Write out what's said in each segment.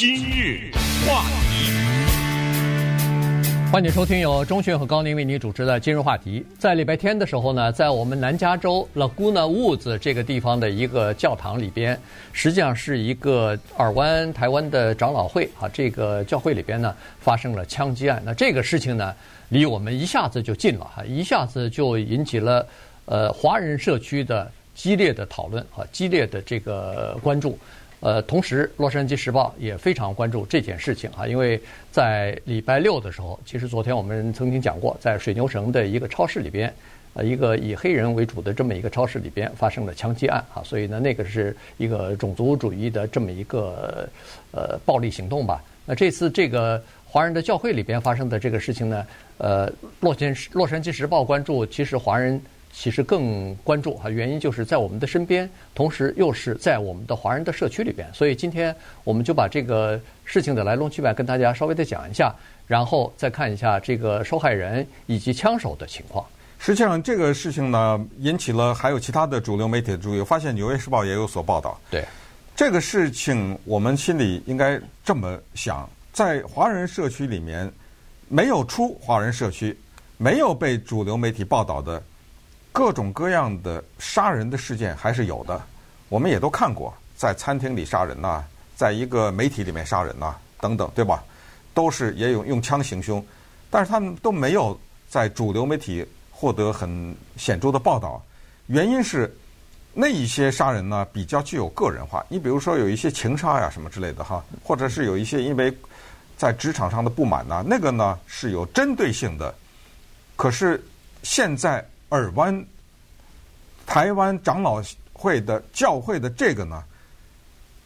今日话题，欢迎收听由钟迅和高宁为你主持的今日话题。在礼拜天的时候呢，在我们南加州 Laguna Woods 这个地方的一个教堂里边，实际上是一个尔湾台湾的长老会啊，这个教会里边呢发生了枪击案。那这个事情呢，离我们一下子就近了哈，一下子就引起了呃华人社区的激烈的讨论和激烈的这个关注。呃，同时，《洛杉矶时报》也非常关注这件事情啊，因为在礼拜六的时候，其实昨天我们曾经讲过，在水牛城的一个超市里边，呃，一个以黑人为主的这么一个超市里边发生了枪击案啊，所以呢，那个是一个种族主义的这么一个呃暴力行动吧。那这次这个华人的教会里边发生的这个事情呢，呃，《洛杉洛杉矶时报》关注，其实华人。其实更关注哈，原因就是在我们的身边，同时又是在我们的华人的社区里边，所以今天我们就把这个事情的来龙去脉跟大家稍微的讲一下，然后再看一下这个受害人以及枪手的情况。实际上，这个事情呢，引起了还有其他的主流媒体的注意。我发现《纽约时报》也有所报道。对这个事情，我们心里应该这么想：在华人社区里面，没有出华人社区，没有被主流媒体报道的。各种各样的杀人的事件还是有的，我们也都看过，在餐厅里杀人呐，在一个媒体里面杀人呐，等等，对吧？都是也有用枪行凶，但是他们都没有在主流媒体获得很显著的报道。原因是那一些杀人呢比较具有个人化，你比如说有一些情杀呀什么之类的哈，或者是有一些因为在职场上的不满呐，那个呢是有针对性的。可是现在。尔湾台湾长老会的教会的这个呢，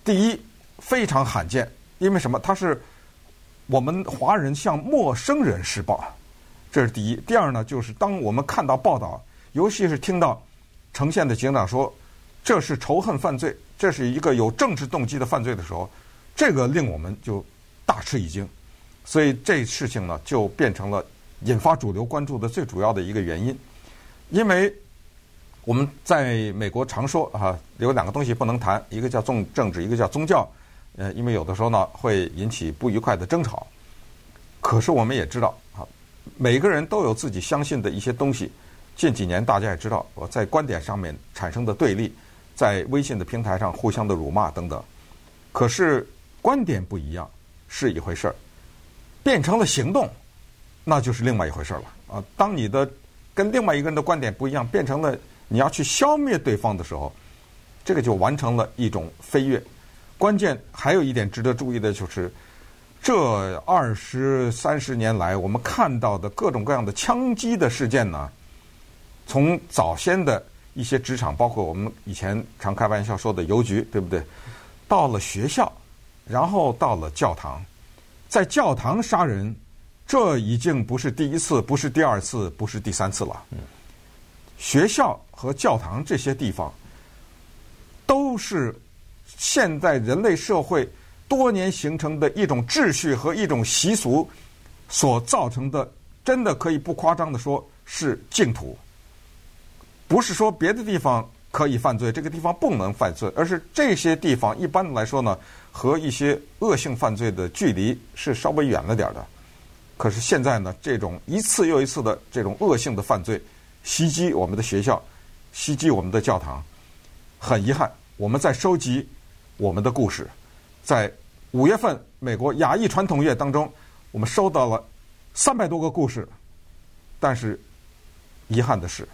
第一非常罕见，因为什么？他是我们华人向陌生人施暴，这是第一。第二呢，就是当我们看到报道，尤其是听到呈现的警长说这是仇恨犯罪，这是一个有政治动机的犯罪的时候，这个令我们就大吃一惊。所以这事情呢，就变成了引发主流关注的最主要的一个原因。因为我们在美国常说啊，有两个东西不能谈，一个叫政政治，一个叫宗教。呃，因为有的时候呢会引起不愉快的争吵。可是我们也知道啊，每个人都有自己相信的一些东西。近几年大家也知道，我在观点上面产生的对立，在微信的平台上互相的辱骂等等。可是观点不一样是一回事儿，变成了行动，那就是另外一回事儿了啊。当你的跟另外一个人的观点不一样，变成了你要去消灭对方的时候，这个就完成了一种飞跃。关键还有一点值得注意的就是，这二十三十年来我们看到的各种各样的枪击的事件呢，从早先的一些职场，包括我们以前常开玩笑说的邮局，对不对？到了学校，然后到了教堂，在教堂杀人。这已经不是第一次，不是第二次，不是第三次了。学校和教堂这些地方，都是现在人类社会多年形成的一种秩序和一种习俗所造成的。真的可以不夸张的说，是净土。不是说别的地方可以犯罪，这个地方不能犯罪，而是这些地方一般来说呢，和一些恶性犯罪的距离是稍微远了点的。可是现在呢，这种一次又一次的这种恶性的犯罪袭击我们的学校，袭击我们的教堂，很遗憾，我们在收集我们的故事。在五月份美国亚裔传统月当中，我们收到了三百多个故事，但是遗憾的是，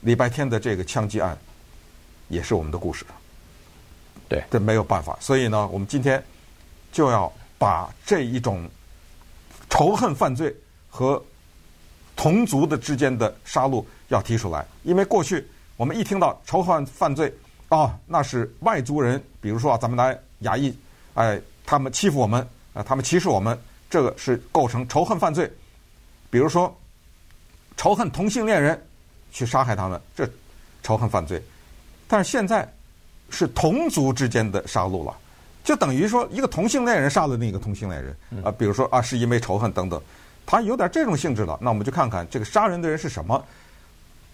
礼拜天的这个枪击案也是我们的故事。对，这没有办法，所以呢，我们今天就要把这一种。仇恨犯罪和同族的之间的杀戮要提出来，因为过去我们一听到仇恨犯罪，啊，那是外族人，比如说啊，咱们来亚裔，哎，他们欺负我们，啊，他们歧视我们，这个是构成仇恨犯罪。比如说仇恨同性恋人，去杀害他们，这仇恨犯罪。但是现在是同族之间的杀戮了。就等于说，一个同性恋人杀了另一个同性恋人啊，比如说啊，是因为仇恨等等，他有点这种性质了。那我们就看看这个杀人的人是什么，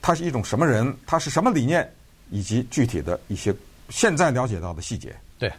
他是一种什么人，他是什么理念，以及具体的一些现在了解到的细节。对，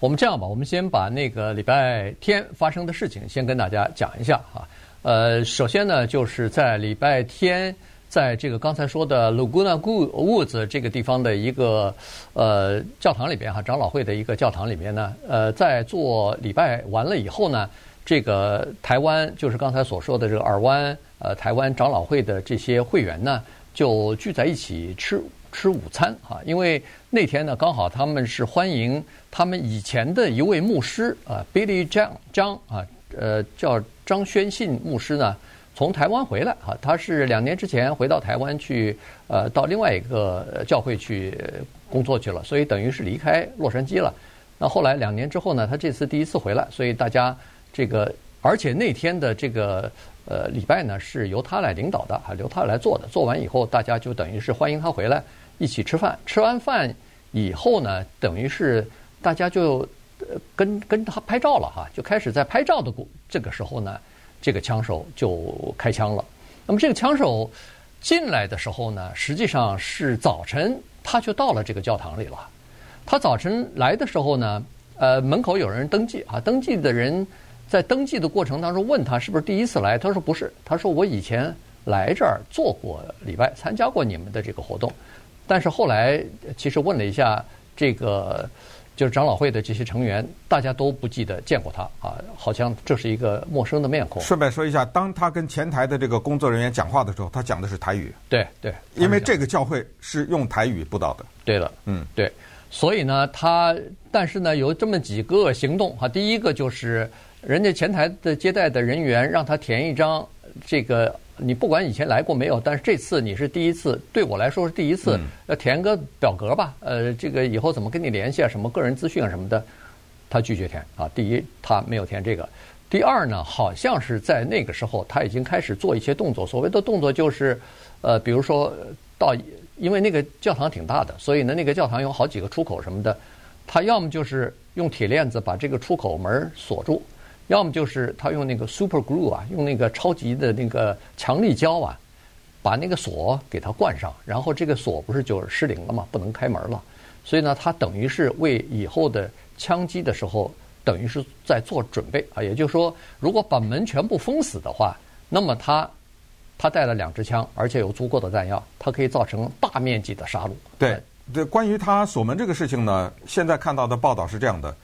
我们这样吧，我们先把那个礼拜天发生的事情先跟大家讲一下哈。呃，首先呢，就是在礼拜天，在这个刚才说的 Laguna Woods 这个地方的一个呃教堂里边哈，长老会的一个教堂里面呢，呃，在做礼拜完了以后呢，这个台湾就是刚才所说的这个尔湾呃台湾长老会的这些会员呢，就聚在一起吃。吃午餐哈，因为那天呢，刚好他们是欢迎他们以前的一位牧师啊，Billy 张张啊，呃，叫张宣信牧师呢，从台湾回来哈，他是两年之前回到台湾去，呃，到另外一个教会去工作去了，所以等于是离开洛杉矶了。那后来两年之后呢，他这次第一次回来，所以大家这个，而且那天的这个。呃，礼拜呢是由他来领导的，哈由他来做的。做完以后，大家就等于是欢迎他回来一起吃饭。吃完饭以后呢，等于是大家就呃跟跟他拍照了哈，就开始在拍照的过这个时候呢，这个枪手就开枪了。那么这个枪手进来的时候呢，实际上是早晨他就到了这个教堂里了。他早晨来的时候呢，呃，门口有人登记啊，登记的人。在登记的过程当中，问他是不是第一次来，他说不是，他说我以前来这儿做过礼拜，参加过你们的这个活动，但是后来其实问了一下这个就是长老会的这些成员，大家都不记得见过他啊，好像这是一个陌生的面孔。顺便说一下，当他跟前台的这个工作人员讲话的时候，他讲的是台语。对对，因为这个教会是用台语布道的。对了，嗯，对，所以呢，他但是呢，有这么几个行动哈，第一个就是。人家前台的接待的人员让他填一张，这个你不管以前来过没有，但是这次你是第一次，对我来说是第一次，要填个表格吧，呃，这个以后怎么跟你联系啊，什么个人资讯啊什么的，他拒绝填啊。第一，他没有填这个；第二呢，好像是在那个时候他已经开始做一些动作，所谓的动作就是，呃，比如说到，因为那个教堂挺大的，所以呢，那个教堂有好几个出口什么的，他要么就是用铁链子把这个出口门锁住。要么就是他用那个 super glue 啊，用那个超级的那个强力胶啊，把那个锁给它灌上，然后这个锁不是就失灵了吗？不能开门了。所以呢，他等于是为以后的枪击的时候，等于是在做准备啊。也就是说，如果把门全部封死的话，那么他他带了两支枪，而且有足够的弹药，他可以造成大面积的杀戮。对对，关于他锁门这个事情呢，现在看到的报道是这样的。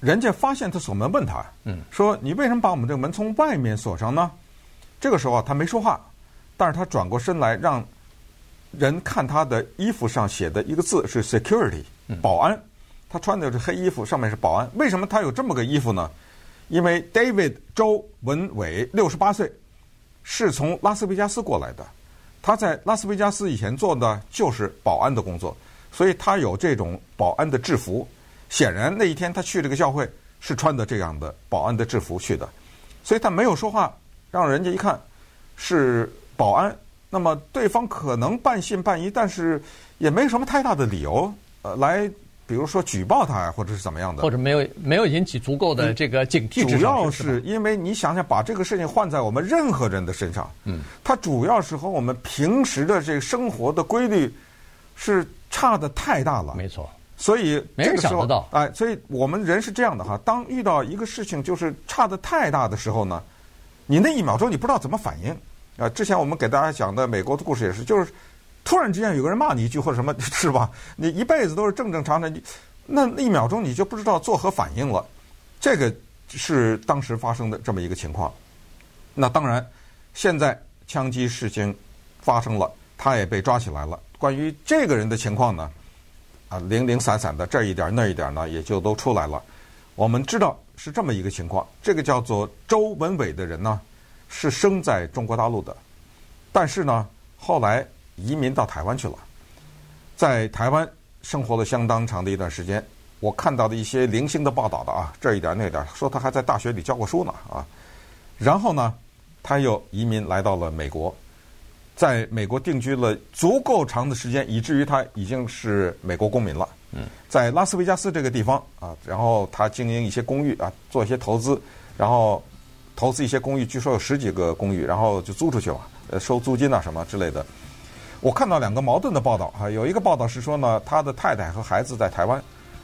人家发现他锁门，问他，嗯，说你为什么把我们这个门从外面锁上呢？这个时候啊，他没说话，但是他转过身来，让人看他的衣服上写的一个字是 “security”，保安。他穿的是黑衣服，上面是保安。为什么他有这么个衣服呢？因为 David 周文伟六十八岁，是从拉斯维加斯过来的。他在拉斯维加斯以前做的就是保安的工作，所以他有这种保安的制服。显然那一天他去这个教会是穿的这样的保安的制服去的，所以他没有说话，让人家一看是保安。那么对方可能半信半疑，但是也没什么太大的理由呃来，比如说举报他呀或者是怎么样的，或者没有没有引起足够的这个警惕。主要是因为你想想，把这个事情换在我们任何人的身上，嗯，他主要是和我们平时的这个生活的规律是差的太大了。没错。所以没人想得到，哎，所以我们人是这样的哈。当遇到一个事情就是差的太大的时候呢，你那一秒钟你不知道怎么反应啊。之前我们给大家讲的美国的故事也是，就是突然之间有个人骂你一句或者什么，是吧？你一辈子都是正正常常，你那一秒钟你就不知道作何反应了。这个是当时发生的这么一个情况。那当然，现在枪击事情发生了，他也被抓起来了。关于这个人的情况呢？啊，零零散散的这一点那一点呢，也就都出来了。我们知道是这么一个情况。这个叫做周文伟的人呢，是生在中国大陆的，但是呢，后来移民到台湾去了，在台湾生活了相当长的一段时间。我看到的一些零星的报道的啊，这一点那点，说他还在大学里教过书呢啊。然后呢，他又移民来到了美国。在美国定居了足够长的时间，以至于他已经是美国公民了。嗯，在拉斯维加斯这个地方啊，然后他经营一些公寓啊，做一些投资，然后投资一些公寓，据说有十几个公寓，然后就租出去了，呃，收租金啊什么之类的。我看到两个矛盾的报道啊，有一个报道是说呢，他的太太和孩子在台湾；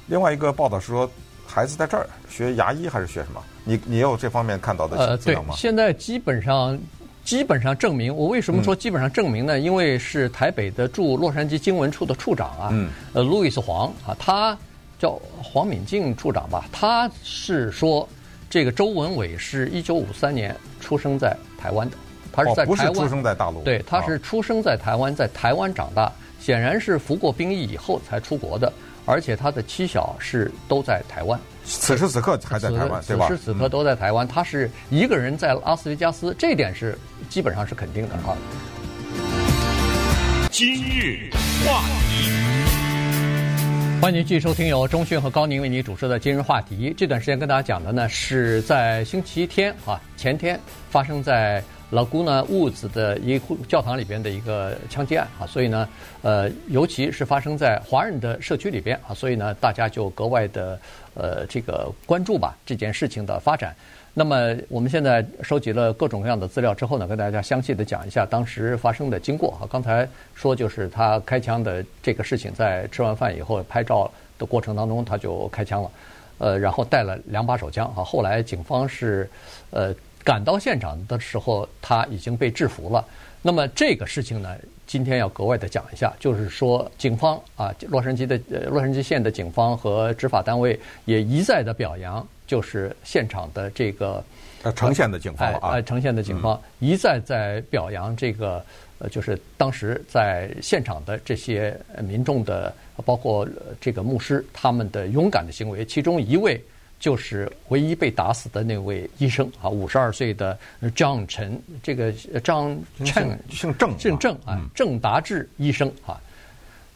另外一个报道是说，孩子在这儿学牙医还是学什么？你你有这方面看到的资料吗？呃，对，现在基本上基本上证明，我为什么说基本上证明呢？嗯、因为是台北的驻洛杉矶经文处的处长啊，嗯、呃，路易斯黄啊，他叫黄敏静处长吧，他是说这个周文伟是一九五三年出生在台湾的，他是在台湾、哦、不是出生在大陆，对，他是出生在台湾，在台湾长大，显然是服过兵役以后才出国的。而且他的妻小是都在台湾，此时此刻还在台湾，对吧？此时此刻都在台湾，他是一个人在拉斯维加斯，这一点是基本上是肯定的啊。今日话题，欢迎您继续收听由钟迅和高宁为您主持的《今日话题》。这段时间跟大家讲的呢，是在星期天啊，前天发生在。老姑呢？屋子的一个教堂里边的一个枪击案啊，所以呢，呃，尤其是发生在华人的社区里边啊，所以呢，大家就格外的呃这个关注吧这件事情的发展。那么我们现在收集了各种各样的资料之后呢，跟大家详细的讲一下当时发生的经过啊。刚才说就是他开枪的这个事情，在吃完饭以后拍照的过程当中他就开枪了，呃，然后带了两把手枪啊。后来警方是呃。赶到现场的时候，他已经被制服了。那么这个事情呢，今天要格外的讲一下，就是说，警方啊，洛杉矶的呃洛杉矶县的警方和执法单位也一再的表扬，就是现场的这个呃呈现的警方啊，呈现的警方一再在表扬这个呃，就是当时在现场的这些民众的，包括这个牧师他们的勇敢的行为，其中一位。就是唯一被打死的那位医生啊，五十二岁的张晨，这个张陈姓郑，姓郑啊，郑达志医生啊，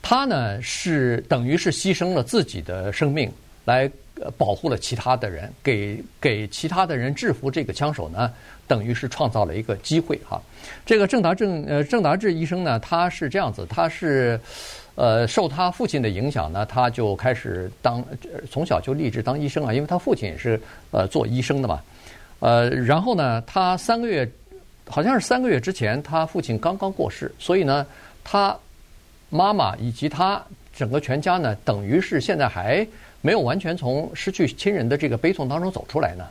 他呢是等于是牺牲了自己的生命来保护了其他的人，给给其他的人制服这个枪手呢，等于是创造了一个机会哈。这个郑达正呃郑达志医生呢，他是这样子，他是。呃，受他父亲的影响呢，他就开始当，从小就立志当医生啊，因为他父亲也是呃做医生的嘛。呃，然后呢，他三个月，好像是三个月之前，他父亲刚刚过世，所以呢，他妈妈以及他整个全家呢，等于是现在还没有完全从失去亲人的这个悲痛当中走出来呢。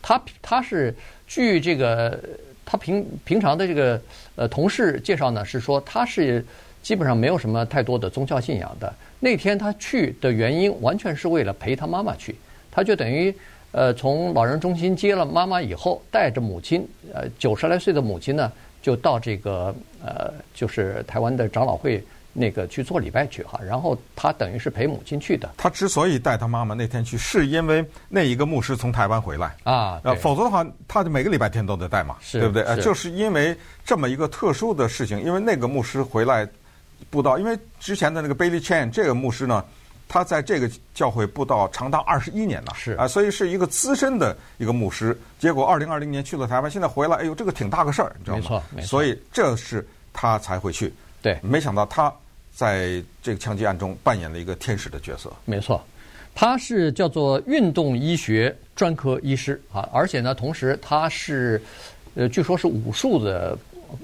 他他是据这个他平平常的这个呃同事介绍呢，是说他是。基本上没有什么太多的宗教信仰的。那天他去的原因，完全是为了陪他妈妈去。他就等于，呃，从老人中心接了妈妈以后，带着母亲，呃，九十来岁的母亲呢，就到这个呃，就是台湾的长老会那个去做礼拜去哈。然后他等于是陪母亲去的。他之所以带他妈妈那天去，是因为那一个牧师从台湾回来啊，呃，否则的话，他就每个礼拜天都得带嘛，对不对？呃，就是因为这么一个特殊的事情，因为那个牧师回来。布道，因为之前的那个 Billy Chan 这个牧师呢，他在这个教会布道长达二十一年了，是啊，所以是一个资深的一个牧师。结果二零二零年去了台湾，现在回来，哎呦，这个挺大个事儿，你知道吗？没错，没错。所以这是他才会去。对，没想到他在这个枪击案中扮演了一个天使的角色。没错，他是叫做运动医学专科医师啊，而且呢，同时他是呃，据说是武术的。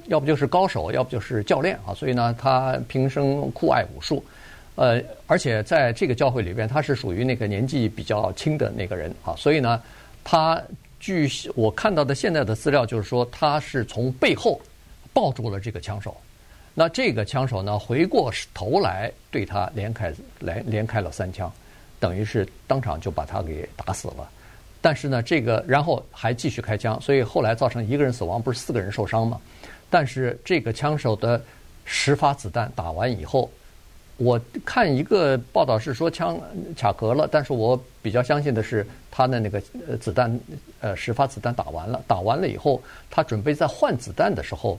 要不就是高手，要不就是教练啊，所以呢，他平生酷爱武术，呃，而且在这个教会里边，他是属于那个年纪比较轻的那个人啊，所以呢，他据我看到的现在的资料，就是说他是从背后抱住了这个枪手，那这个枪手呢，回过头来对他连开来连开了三枪，等于是当场就把他给打死了，但是呢，这个然后还继续开枪，所以后来造成一个人死亡，不是四个人受伤吗？但是这个枪手的十发子弹打完以后，我看一个报道是说枪卡壳了，但是我比较相信的是他的那个子弹呃十发子弹打完了，打完了以后，他准备在换子弹的时候，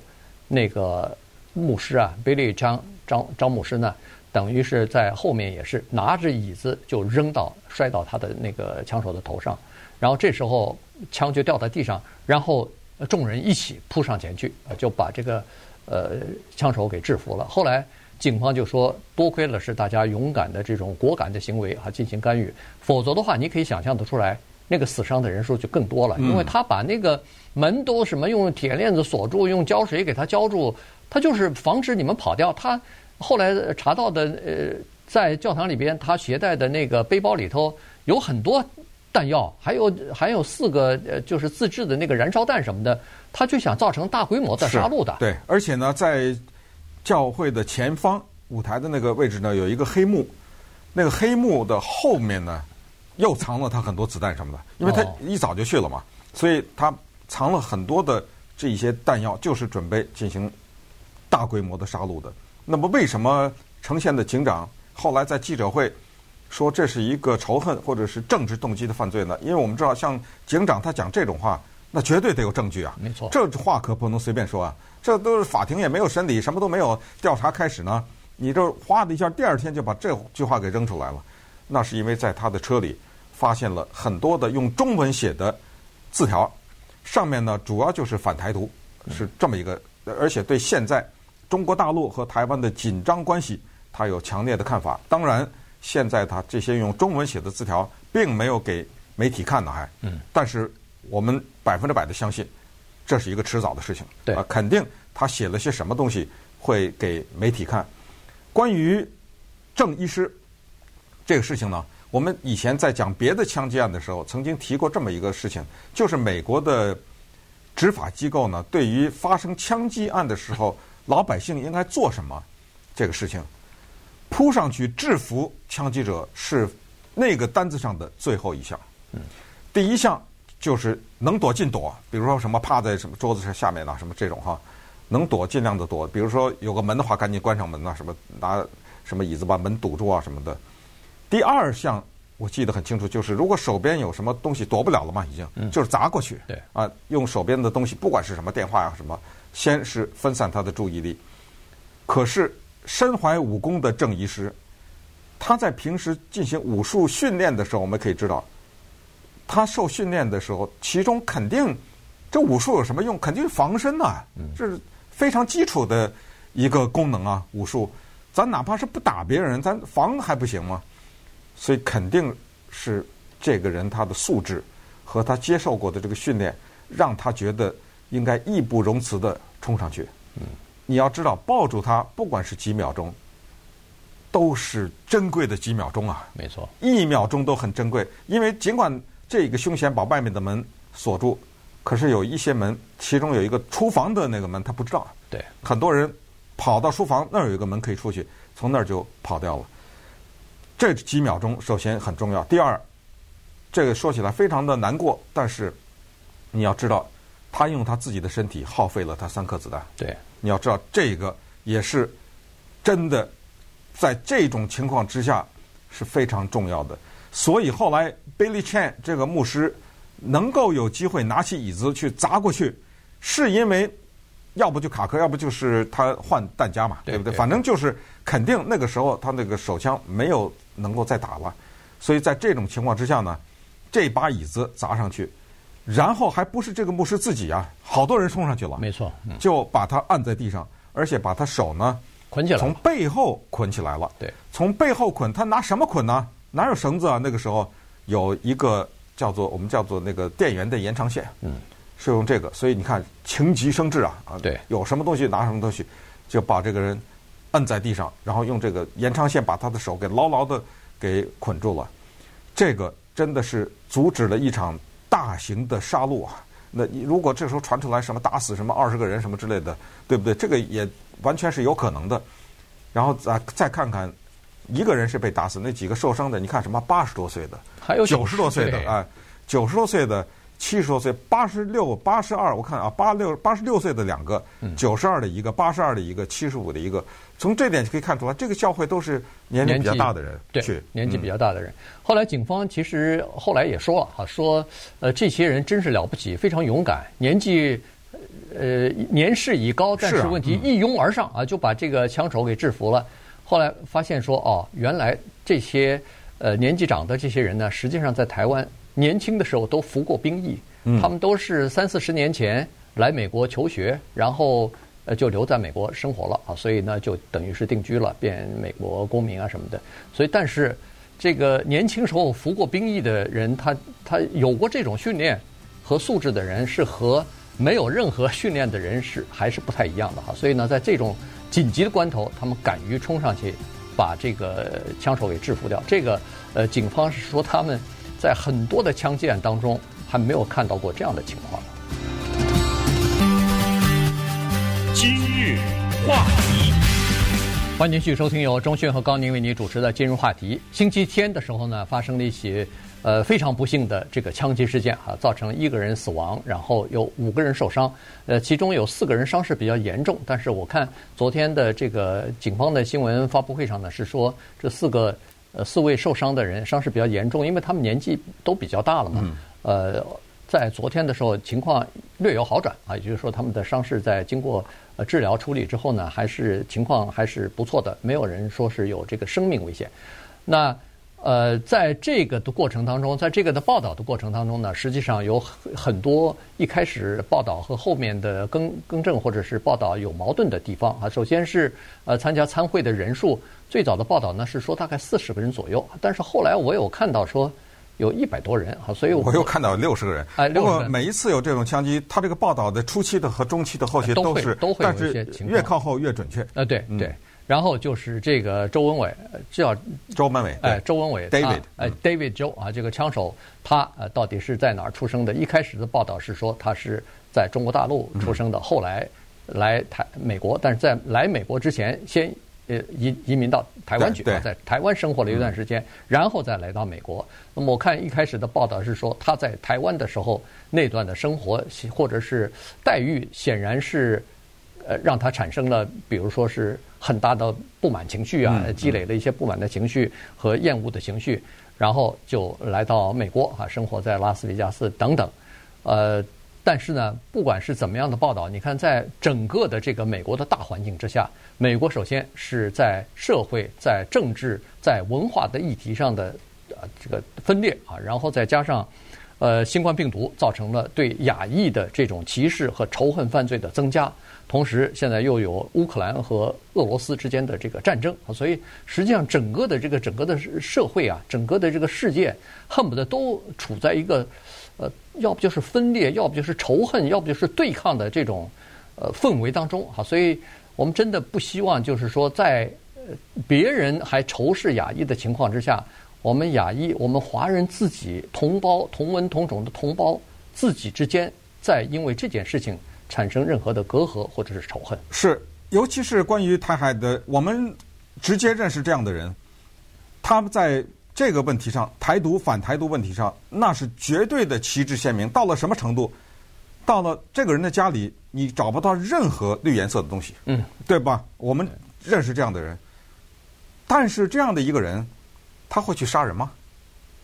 那个牧师啊，Billy 张张张牧师呢，等于是在后面也是拿着椅子就扔到摔到他的那个枪手的头上，然后这时候枪就掉在地上，然后。众人一起扑上前去，就把这个呃枪手给制服了。后来警方就说，多亏了是大家勇敢的这种果敢的行为啊，进行干预，否则的话，你可以想象得出来，那个死伤的人数就更多了。因为他把那个门都什么用铁链子锁住，用胶水给他胶住，他就是防止你们跑掉。他后来查到的呃，在教堂里边，他携带的那个背包里头有很多弹药，还有还有四个呃，就是自制的那个燃烧弹什么的，他就想造成大规模的杀戮的。对，而且呢，在教会的前方舞台的那个位置呢，有一个黑幕，那个黑幕的后面呢，又藏了他很多子弹什么的，因为他一早就去了嘛，哦、所以他藏了很多的这一些弹药，就是准备进行大规模的杀戮的。那么，为什么呈现的警长后来在记者会说这是一个仇恨或者是政治动机的犯罪呢？因为我们知道，像警长他讲这种话，那绝对得有证据啊。没错，这话可不能随便说啊。这都是法庭也没有审理，什么都没有，调查开始呢，你这哗的一下，第二天就把这句话给扔出来了。那是因为在他的车里发现了很多的用中文写的字条，上面呢主要就是反台独，是这么一个，而且对现在。中国大陆和台湾的紧张关系，他有强烈的看法。当然，现在他这些用中文写的字条，并没有给媒体看呢，还。嗯。但是我们百分之百的相信，这是一个迟早的事情。对。啊，肯定他写了些什么东西会给媒体看。关于郑医师这个事情呢，我们以前在讲别的枪击案的时候，曾经提过这么一个事情，就是美国的执法机构呢，对于发生枪击案的时候。老百姓应该做什么？这个事情，扑上去制服枪击者是那个单子上的最后一项。嗯，第一项就是能躲尽躲，比如说什么趴在什么桌子下面呐，什么这种哈，能躲尽量的躲。比如说有个门的话，赶紧关上门呐，什么拿什么椅子把门堵住啊什么的。第二项我记得很清楚，就是如果手边有什么东西躲不了了嘛，已经就是砸过去。对啊，用手边的东西，不管是什么电话呀什么。先是分散他的注意力，可是身怀武功的郑医师，他在平时进行武术训练的时候，我们可以知道，他受训练的时候，其中肯定这武术有什么用？肯定是防身呐，这是非常基础的一个功能啊。武术，咱哪怕是不打别人，咱防还不行吗？所以肯定是这个人他的素质和他接受过的这个训练，让他觉得。应该义不容辞地冲上去。嗯，你要知道，抱住他，不管是几秒钟，都是珍贵的几秒钟啊。没错，一秒钟都很珍贵。因为尽管这个凶险把外面的门锁住，可是有一些门，其中有一个厨房的那个门，他不知道。对，很多人跑到书房那儿有一个门可以出去，从那儿就跑掉了。这几秒钟首先很重要。第二，这个说起来非常的难过，但是你要知道。他用他自己的身体耗费了他三颗子弹。对，你要知道这个也是真的，在这种情况之下是非常重要的。所以后来 Billy Chan 这个牧师能够有机会拿起椅子去砸过去，是因为要不就卡壳，要不就是他换弹夹嘛，对不对？反正就是肯定那个时候他那个手枪没有能够再打了。所以在这种情况之下呢，这把椅子砸上去。然后还不是这个牧师自己啊，好多人冲上去了，没错，嗯、就把他按在地上，而且把他手呢捆起来，从背后捆起来了。对，从背后捆，他拿什么捆呢？哪有绳子啊？那个时候有一个叫做我们叫做那个电源的延长线，嗯，是用这个。所以你看，情急生智啊，啊，对，有什么东西拿什么东西，就把这个人摁在地上，然后用这个延长线把他的手给牢牢的给捆住了。这个真的是阻止了一场。大型的杀戮啊！那如果这时候传出来什么打死什么二十个人什么之类的，对不对？这个也完全是有可能的。然后再再看看，一个人是被打死，那几个受伤的，你看什么八十多岁的，还有九十多岁的啊，九十多岁的。七十多岁，八十六、八十二，我看啊，八六、八十六岁的两个，九十二的一个，八十二的一个，七十五的一个。从这点就可以看出来，这个教会都是年龄比较大的人，对，年纪比较大的人。嗯、后来警方其实后来也说了哈，说呃这些人真是了不起，非常勇敢，年纪呃年事已高，但是问题一拥而上啊，就把这个枪手给制服了。后来发现说哦，原来这些呃年纪长的这些人呢，实际上在台湾。年轻的时候都服过兵役，他们都是三四十年前来美国求学，然后呃就留在美国生活了啊，所以呢就等于是定居了，变美国公民啊什么的。所以，但是这个年轻时候服过兵役的人，他他有过这种训练和素质的人，是和没有任何训练的人是还是不太一样的哈。所以呢，在这种紧急的关头，他们敢于冲上去把这个枪手给制服掉。这个呃，警方是说他们。在很多的枪击案当中还没有看到过这样的情况。今日话题，欢迎继续收听由钟迅和高宁为您主持的《今日话题》。星期天的时候呢，发生了一起。呃，非常不幸的这个枪击事件啊，造成一个人死亡，然后有五个人受伤，呃，其中有四个人伤势比较严重。但是我看昨天的这个警方的新闻发布会上呢，是说这四个呃四位受伤的人伤势比较严重，因为他们年纪都比较大了嘛。呃，在昨天的时候情况略有好转啊，也就是说他们的伤势在经过呃治疗处理之后呢，还是情况还是不错的，没有人说是有这个生命危险。那。呃，在这个的过程当中，在这个的报道的过程当中呢，实际上有很很多一开始报道和后面的更更正或者是报道有矛盾的地方啊。首先是呃参加参会的人数，最早的报道呢是说大概四十个人左右，但是后来我有看到说有一百多人啊，所以我，我又看到六十个人。哎，不过每一次有这种枪击，他这个报道的初期的和中期的后期都是都会，都会有一些情况，越靠后越准确。呃，对对。嗯然后就是这个周文伟，叫周文伟，哎，周文伟，David，哎，David Joe 啊，这个枪手他呃到底是在哪儿出生的？一开始的报道是说他是在中国大陆出生的，后来来台美国，但是在来美国之前，先呃移移民到台湾去，在台湾生活了一段时间，然后再来到美国。那么我看一开始的报道是说他在台湾的时候那段的生活或者是待遇，显然是。呃，让他产生了，比如说是很大的不满情绪啊，积累了一些不满的情绪和厌恶的情绪，然后就来到美国啊，生活在拉斯维加斯等等。呃，但是呢，不管是怎么样的报道，你看，在整个的这个美国的大环境之下，美国首先是在社会、在政治、在文化的议题上的呃这个分裂啊，然后再加上呃新冠病毒造成了对亚裔的这种歧视和仇恨犯罪的增加。同时，现在又有乌克兰和俄罗斯之间的这个战争，所以实际上整个的这个整个的社会啊，整个的这个世界，恨不得都处在一个，要不就是分裂，要不就是仇恨，要不就是对抗的这种呃氛围当中啊。所以我们真的不希望，就是说在别人还仇视亚裔的情况之下，我们亚裔，我们华人自己同胞同文同种的同胞自己之间，再因为这件事情。产生任何的隔阂或者是仇恨，是，尤其是关于台海的，我们直接认识这样的人，他们在这个问题上，台独反台独问题上，那是绝对的旗帜鲜明。到了什么程度？到了这个人的家里，你找不到任何绿颜色的东西，嗯，对吧？我们认识这样的人，但是这样的一个人，他会去杀人吗？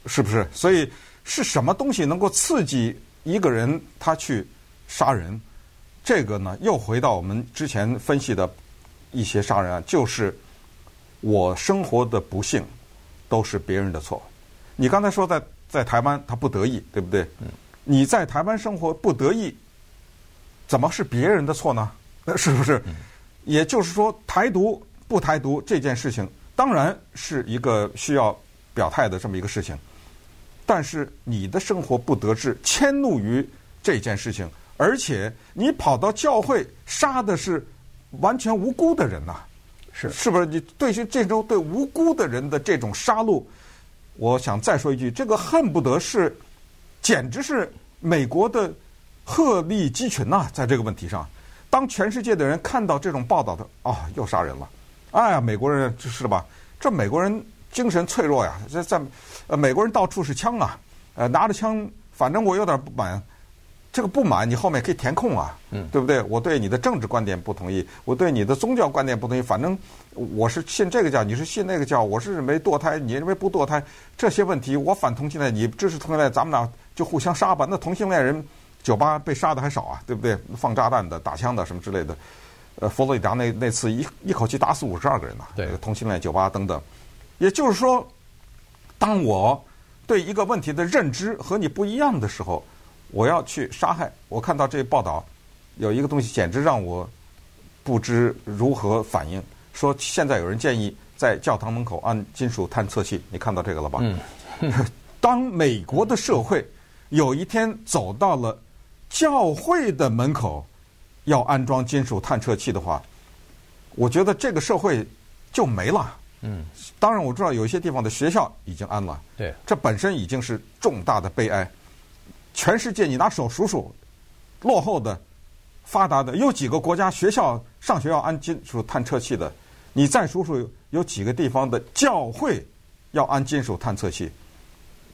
是不是？所以是什么东西能够刺激一个人他去杀人？这个呢，又回到我们之前分析的一些杀人案，就是我生活的不幸都是别人的错。你刚才说在在台湾他不得意，对不对？你在台湾生活不得意，怎么是别人的错呢？是不是？也就是说，台独不台独这件事情，当然是一个需要表态的这么一个事情。但是你的生活不得志，迁怒于这件事情。而且你跑到教会杀的是完全无辜的人呐，是是不是？你对于这种对无辜的人的这种杀戮，我想再说一句，这个恨不得是，简直是美国的鹤立鸡群呐！在这个问题上，当全世界的人看到这种报道的啊，又杀人了，哎呀，美国人是吧？这美国人精神脆弱呀，这在呃，美国人到处是枪啊，呃，拿着枪，反正我有点不满。这个不满，你后面可以填空啊，嗯，对不对？我对你的政治观点不同意，我对你的宗教观点不同意，反正我是信这个教，你是信那个教，我是认为堕胎，你认为不堕胎，这些问题我反同性恋，你支持同性恋，咱们俩就互相杀吧。那同性恋人酒吧被杀的还少啊，对不对？放炸弹的、打枪的什么之类的，呃，佛罗里达那那次一一口气打死五十二个人呐，对，同性恋酒吧等等。也就是说，当我对一个问题的认知和你不一样的时候。我要去杀害。我看到这报道，有一个东西简直让我不知如何反应。说现在有人建议在教堂门口安金属探测器，你看到这个了吧？嗯。当美国的社会有一天走到了教会的门口要安装金属探测器的话，我觉得这个社会就没了。嗯，当然我知道有一些地方的学校已经安了。对，这本身已经是重大的悲哀。全世界你拿手数数，落后的、发达的有几个国家学校上学要安金属探测器的？你再数数有几个地方的教会要安金属探测器？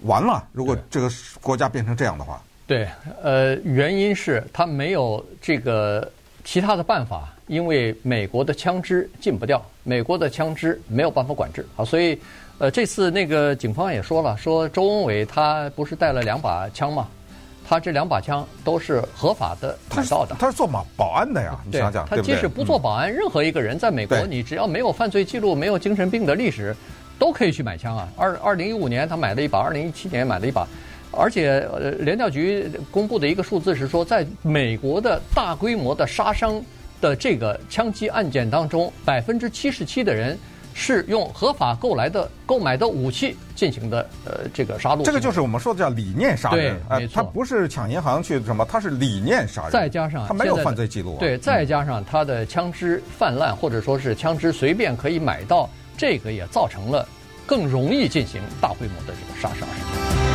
完了，如果这个国家变成这样的话，对，呃，原因是他没有这个其他的办法，因为美国的枪支禁不掉，美国的枪支没有办法管制啊，所以，呃，这次那个警方也说了，说周文伟他不是带了两把枪吗？他这两把枪都是合法的买到的，他是做保保安的呀，你想想，他即使不做保安，任何一个人在美国，你只要没有犯罪记录、没有精神病的历史。都可以去买枪啊！二二零一五年他买了一把，二零一七年买了一把，而且呃，联调局公布的一个数字是说，在美国的大规模的杀伤的这个枪击案件当中，百分之七十七的人是用合法购来的购买的武器进行的呃这个杀戮。这个就是我们说的叫理念杀人，对，没错，他不是抢银行去什么，他是理念杀人。再加上他没有犯罪记录啊，对，再加上他的枪支泛滥，或者说是枪支随便可以买到。这个也造成了更容易进行大规模的这个杀伤。